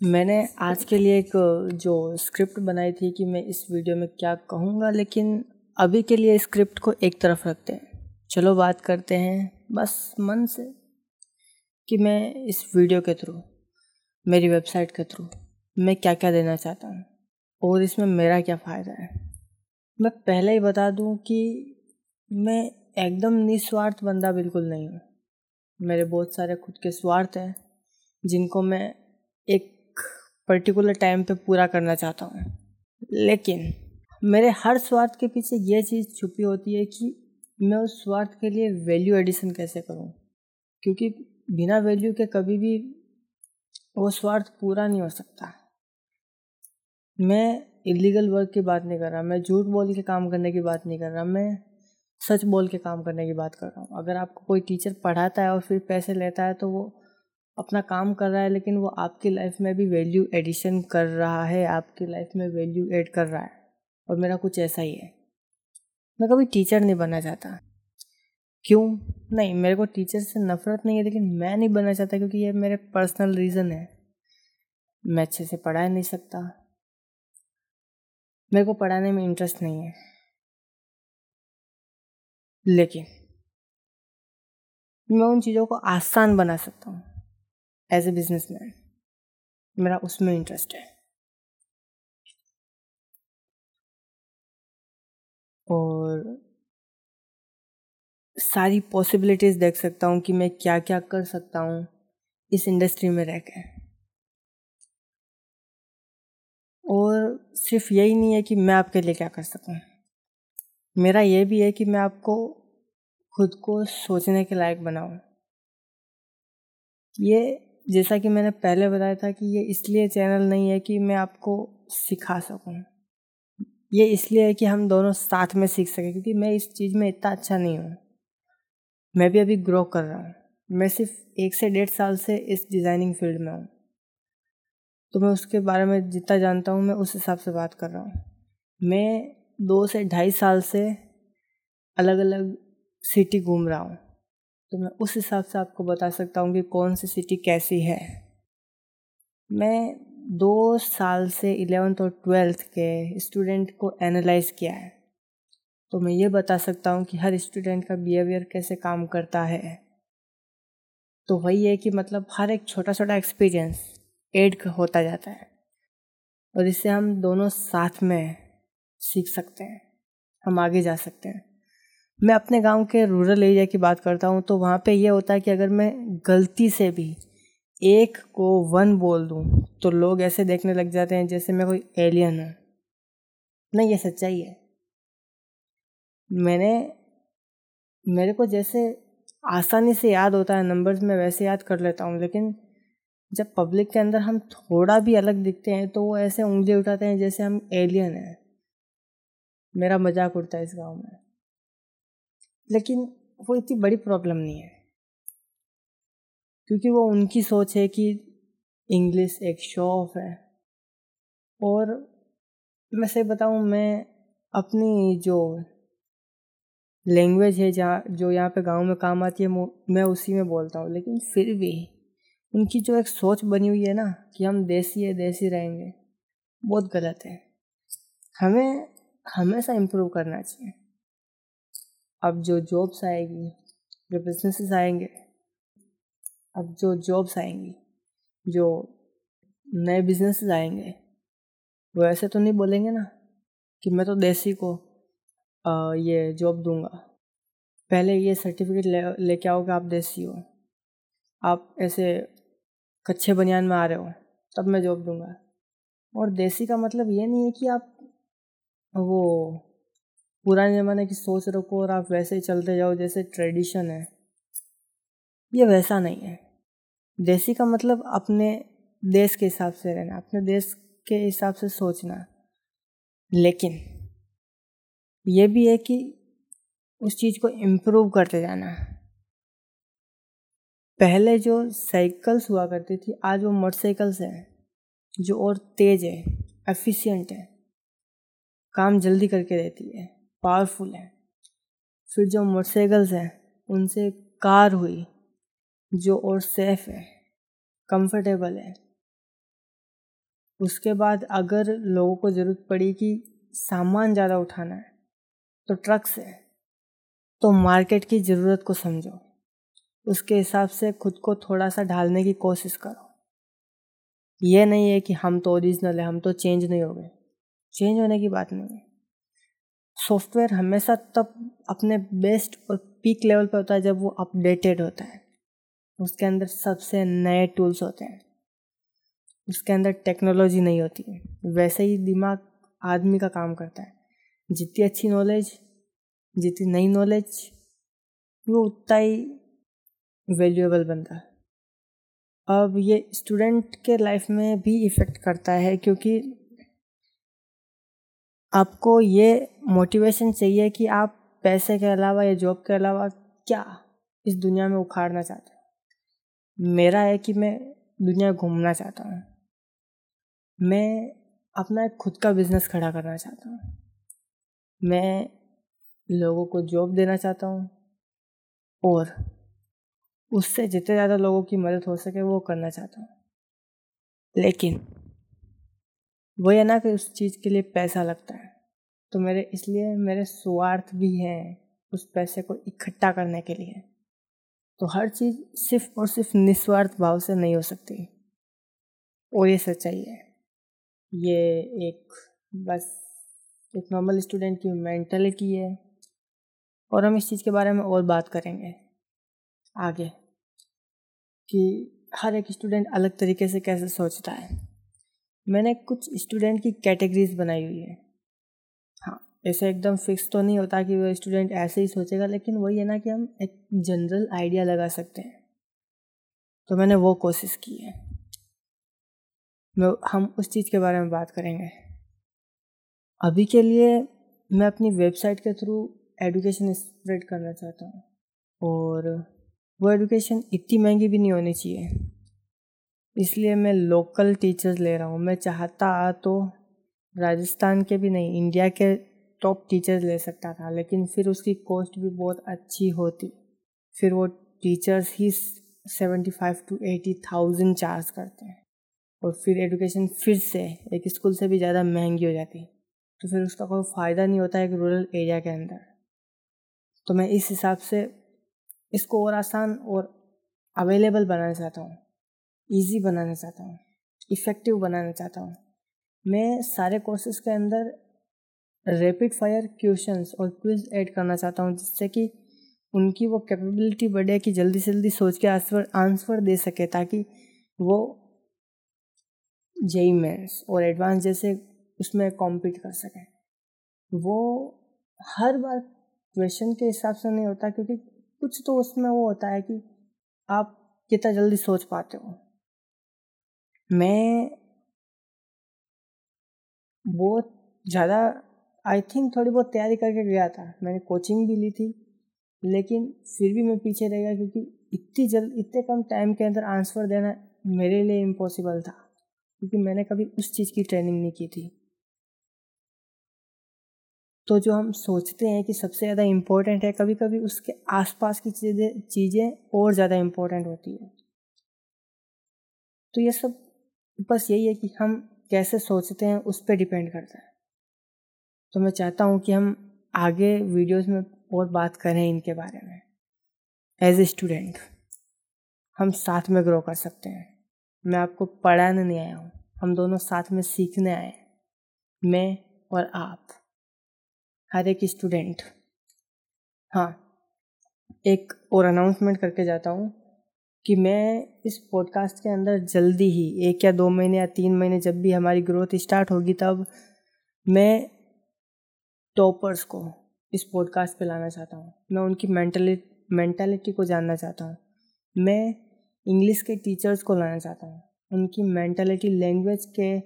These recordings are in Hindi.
मैंने आज के लिए एक, जो स्क्रिप्ट बनाई थी कि मैं इस वीडियो में क्या कहूँगा, लेकिन अभी के लिए स्क्रिप्ट को एक तरफ़ रखते हैं। चलो बात करते हैं, बस मन से, कि मैं इस वीडियो के थ्रू मेरी वेबसाइट के थ्रू मैं क्या क्या देना चाहता हूँ, और इसमें मेरा क्या फ़ायदा है। मैं पहले ही बता दूँ कि मैं एकदम निस्वार्थ बंदा बिल्कुल नहीं हूँ। मेरे बहुत सारे खुद के स्वार्थ हैं, जिनको मैं एक पर्टिकुलर टाइम पे पूरा करना चाहता हूँ। लेकिन मेरे हर स्वार्थ के पीछे ये चीज़ छुपी होती है कि मैं उस स्वार्थ के लिए वैल्यू एडिशन कैसे करूँ? क्योंकि बिना वैल्यू के कभी भी वो स्वार्थ पूरा नहीं हो सकता। मैं इलीगल वर्क की बात नहीं कर रहा, मैं झूठ बोल के काम करने की बात नहीं कर रहा, मैं सच बोल के काम करने की बात कर रहा हूँ। अगर आपको कोई टीचर पढ़ाता है और फिर पैसे लेता है तो वो अपना काम कर रहा है, लेकिन वो आपकी लाइफ में भी वैल्यू एडिशन कर रहा है, आपकी लाइफ में वैल्यू ऐड कर रहा है। और मेरा कुछ ऐसा ही है। मैं कभी टीचर नहीं बनना चाहता। क्यों? नहीं, मेरे को टीचर से नफरत नहीं है, लेकिन मैं नहीं बनना चाहता क्योंकि ये मेरे पर्सनल रीज़न है। मैं अच्छे से पढ़ा नहीं सकता। मेरे को पढ़ाने में इंटरेस्ट नहीं है। लेकिन मैं उन चीज़ों को आसान बना सकता हूँ। एज ए बिज़नेस मैन मेरा उसमें इंटरेस्ट है और सारी पॉसिबिलिटीज़ देख सकता हूँ कि मैं क्या क्या कर सकता हूँ इस इंडस्ट्री में रह के। और सिर्फ़ यही नहीं है कि मैं आपके लिए क्या कर सकूँ। मेरा ये भी है कि मैं आपको खुद को सोचने के लायक बनाऊँ। ये जैसा कि मैंने पहले बताया था कि ये इसलिए चैनल नहीं है कि मैं आपको सिखा सकूँ। ये इसलिए है कि हम दोनों साथ में सीख सकें, क्योंकि मैं इस चीज़ में इतना अच्छा नहीं हूँ। मैं भी अभी ग्रो कर रहा हूँ। मैं सिर्फ़ एक से डेढ़ साल से इस डिज़ाइनिंग फ़ील्ड में हूँ। तो मैं उसके बारे में जितना जानता हूँ, मैं उस हिसाब से बात कर रहा हूँ। मैं दो से ढाई साल से अलग अलग सिटी घूम रहा हूँ। तो मैं उस हिसाब से आपको बता सकता हूँ कि कौन सी सिटी कैसी है। मैं दो साल से इलेवेंथ और ट्वेल्थ के स्टूडेंट को एनालाइज किया है। तो मैं ये बता सकता हूँ कि हर स्टूडेंट का बिहेवियर कैसे काम करता है। तो वही है कि मतलब हर एक छोटा छोटा एक्सपीरियंस एड होता जाता है। और इससे हम दोनों साथ में सीख सकते हैं। हम आगे जा सकते हैं। मैं अपने गाँव के रूरल एरिया की बात करता हूँ तो वहाँ पे ये होता है कि अगर मैं गलती से भी एक को वन बोल दूँ तो लोग ऐसे देखने लग जाते हैं जैसे मैं कोई एलियन हूँ। नहीं, ये सच्चाई है। मैंने, मेरे को जैसे आसानी से याद होता है नंबर्स में वैसे याद कर लेता हूँ, लेकिन जब पब्लिक के अंदर हम थोड़ा भी अलग दिखते हैं तो वो ऐसे उंगली उठाते हैं जैसे हम एलियन हैं। मेरा मज़ाक उड़ता है इस गाँव में। लेकिन वो इतनी बड़ी प्रॉब्लम नहीं है। क्योंकि वो उनकी सोच है कि इंग्लिश एक शो ऑफ़ है। और मैं सही बताऊँ, मैं अपनी जो लैंग्वेज है जहाँ, जो यहाँ पे गाँव में काम आती है, मैं उसी में बोलता हूँ। लेकिन फिर भी उनकी जो एक सोच बनी हुई है ना, कि हम देसी है, देसी रहेंगे, बहुत गलत है। हमें, हमेशा इम्प्रूव करना चाहिए। अब जो जॉब्स आएगी जो बिजनेसेस आएँगे अब जो जॉब्स आएँगी जो नए बिजनेसेस आएँगे वो ऐसे तो नहीं बोलेंगे ना कि मैं तो देसी को आ, ये जॉब दूँगा। पहले ये सर्टिफिकेट ले लेके आओगे आप देसी हो। आप ऐसे कच्चे बनियान में आ रहे हो तब मैं जॉब दूँगा। और देसी का मतलब ये नहीं है कि आप वो पुराने ज़माने की सोच रखो और आप वैसे ही चलते जाओ जैसे ट्रेडिशन है। ये वैसा नहीं है। देसी का मतलब अपने देश के हिसाब से रहना, अपने देश के हिसाब से सोचना। लेकिन ये भी है कि उस चीज़ को इम्प्रूव करते जाना। पहले जो साइकिल्स हुआ करती थी, आज वो मोटरसाइकिल्स हैं, जो और तेज़ है एफिशिएंट है, काम जल्दी करके देती है। पावरफुल है। फिर जो मोटरसाइकिल्स हैं, उनसे कार हुई, जो और सेफ़ है, कंफर्टेबल है। उसके बाद अगर लोगों को ज़रूरत पड़ी कि सामान ज़्यादा उठाना है तो ट्रक से तो मार्केट की ज़रूरत को समझो। उसके हिसाब से खुद को थोड़ा सा ढालने की कोशिश करो। ये नहीं है कि हम तो ओरिजिनल है, हम तो चेंज नहीं हो गए। चेंज होने की बात नहीं है। सॉफ्टवेयर हमेशा तब अपने बेस्ट और पीक लेवल पर होता है जब वो अपडेटेड होता है। उसके अंदर सबसे नए टूल्स होते हैं। उसके अंदर टेक्नोलॉजी नहीं होती है। वैसे ही दिमाग आदमी का काम करता है। जितनी अच्छी नॉलेज, जितनी नई नॉलेज, वो उतना ही वैल्यूएबल बनता है। अब ये स्टूडेंट के लाइफ में भी इफ़ेक्ट करता है क्योंकि आपको ये मोटिवेशन चाहिए कि आप पैसे के अलावा या जॉब के अलावा क्या इस दुनिया में उखाड़ना चाहते हो? मेरा है कि मैं दुनिया घूमना चाहता हूँ। मैं अपना एक खुद का बिज़नेस खड़ा करना चाहता हूँ। मैं लोगों को जॉब देना चाहता हूँ और उससे जितने ज़्यादा लोगों की मदद हो सके वो करना चाहता हूँ। लेकिन वो ये ना कि उस चीज़ के लिए पैसा लगता है। तो मेरे, इसलिए मेरे स्वार्थ भी हैं उस पैसे को इकट्ठा करने के लिए। तो हर चीज़ सिर्फ़ और सिर्फ़ निस्वार्थ भाव से नहीं हो सकती। और ये सच्चाई है। ये एक बस एक नॉर्मल स्टूडेंट की मेंटलिटी है। और हम इस चीज़ के बारे में और बात करेंगे आगे कि हर एक स्टूडेंट अलग तरीके से कैसे सोचता है। मैंने कुछ स्टूडेंट की कैटेगरीज बनाई हुई है। हाँ ऐसे एकदम फिक्स तो नहीं होता कि वो स्टूडेंट ऐसे ही सोचेगा, लेकिन वही है ना कि हम एक जनरल आइडिया लगा सकते हैं। तो मैंने वो कोशिश की है। मैं, हम उस चीज़ के बारे में बात करेंगे। अभी के लिए मैं अपनी वेबसाइट के थ्रू एडुकेशन स्प्रेड करना चाहता हूँ। और वो एडुकेशन इतनी महँगी भी नहीं होनी चाहिए। इसलिए मैं लोकल टीचर्स ले रहा हूँ। मैं चाहता तो राजस्थान के भी नहीं इंडिया के टॉप टीचर्स ले सकता था, लेकिन फिर उसकी कॉस्ट भी बहुत अच्छी होती। फिर वो teachers he seventy five to eighty thousand charge करते हैं। और फिर एडुकेशन फिर से एक स्कूल से भी ज़्यादा महँगी हो जाती। तो फिर उसका कोई फ़ायदा नहीं होता एक रूरल एरिया के अंदर। तो मैं इस हिसाब से इसको और आसान और अवेलेबल बनाना चाहता हूँ। ईजी बनाना चाहता हूँ इफ़ेक्टिव बनाना चाहता हूँ मैं सारे कोर्सेज के अंदर रैपिड फायर क्वेश्चंस और क्विज ऐड करना चाहता हूँ जिससे कि उनकी वो कैपेबिलिटी बढ़े कि जल्दी से जल्दी सोच के आंसर आंसर दे सके ताकि वो जेई मेंस और एडवांस जैसे उसमें कॉम्पीट कर सकें वो हर बार क्वेश्चन के हिसाब से नहीं होता क्योंकि कुछ तो उसमें वो होता है कि आप कितना जल्दी सोच पाते हो मैं बहुत ज़्यादा आई थिंक थोड़ी बहुत तैयारी करके गया था। मैंने कोचिंग भी ली थी, लेकिन फिर भी मैं पीछे रह गया क्योंकि इतनी जल्द, इतने कम टाइम के अंदर आंसर देना मेरे लिए इम्पॉसिबल था, क्योंकि मैंने कभी उस चीज़ की ट्रेनिंग नहीं की थी। तो जो हम सोचते हैं कि सबसे ज़्यादा इम्पोर्टेंट है कभी कभी उसके आसपास की चीज़ें चीज़ें और ज़्यादा इम्पोर्टेंट होती है। तो ये सब बस यही है कि हम कैसे सोचते हैं उस पर डिपेंड करता है। तो मैं चाहता हूँ कि हम आगे वीडियोस में और बात करें इनके बारे में। एज ए स्टूडेंट हम साथ में ग्रो कर सकते हैं। मैं आपको पढ़ाने नहीं आया हूँ। हम दोनों साथ में सीखने आए मैं और आप। हर एक स्टूडेंट हाँ एक और अनाउंसमेंट करके जाता हूँ। कि मैं इस पॉडकास्ट के अंदर जल्दी ही, एक या दो महीने या तीन महीने जब भी हमारी ग्रोथ स्टार्ट होगी, तब मैं टॉपर्स को इस पॉडकास्ट पे लाना चाहता हूँ। मैं उनकी मेंटली मेंटालिटी को जानना चाहता हूँ। मैं इंग्लिश के टीचर्स को लाना चाहता हूँ। उनकी मेंटालिटी लैंग्वेज के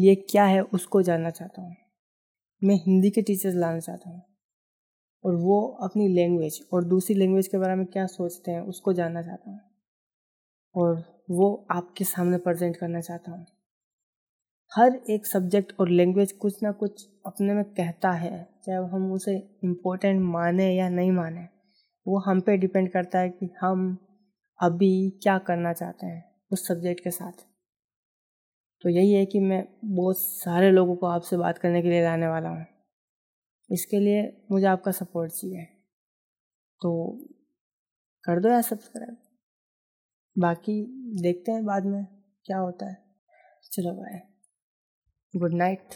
लिए क्या है, उसको जानना चाहता हूँ। मैं हिंदी के टीचर्स लाना चाहता हूँ। और वो अपनी लैंग्वेज और दूसरी लैंग्वेज के बारे में क्या सोचते हैं, उसको जानना चाहता हूँ। और वो आपके सामने प्रेजेंट करना चाहता हूँ। हर एक सब्जेक्ट और लैंग्वेज कुछ ना कुछ अपने में कहता है, चाहे हम उसे इम्पोर्टेंट माने या नहीं माने। वो हम पे डिपेंड करता है कि हम अभी क्या करना चाहते हैं उस सब्जेक्ट के साथ। तो यही है कि मैं बहुत सारे लोगों को आपसे बात करने के लिए लाने वाला हूँ। इसके लिए मुझे आपका सपोर्ट चाहिए। तो कर दो या सब्सक्राइब बाकी देखते हैं बाद में क्या होता है। चलो बाय गुड नाइट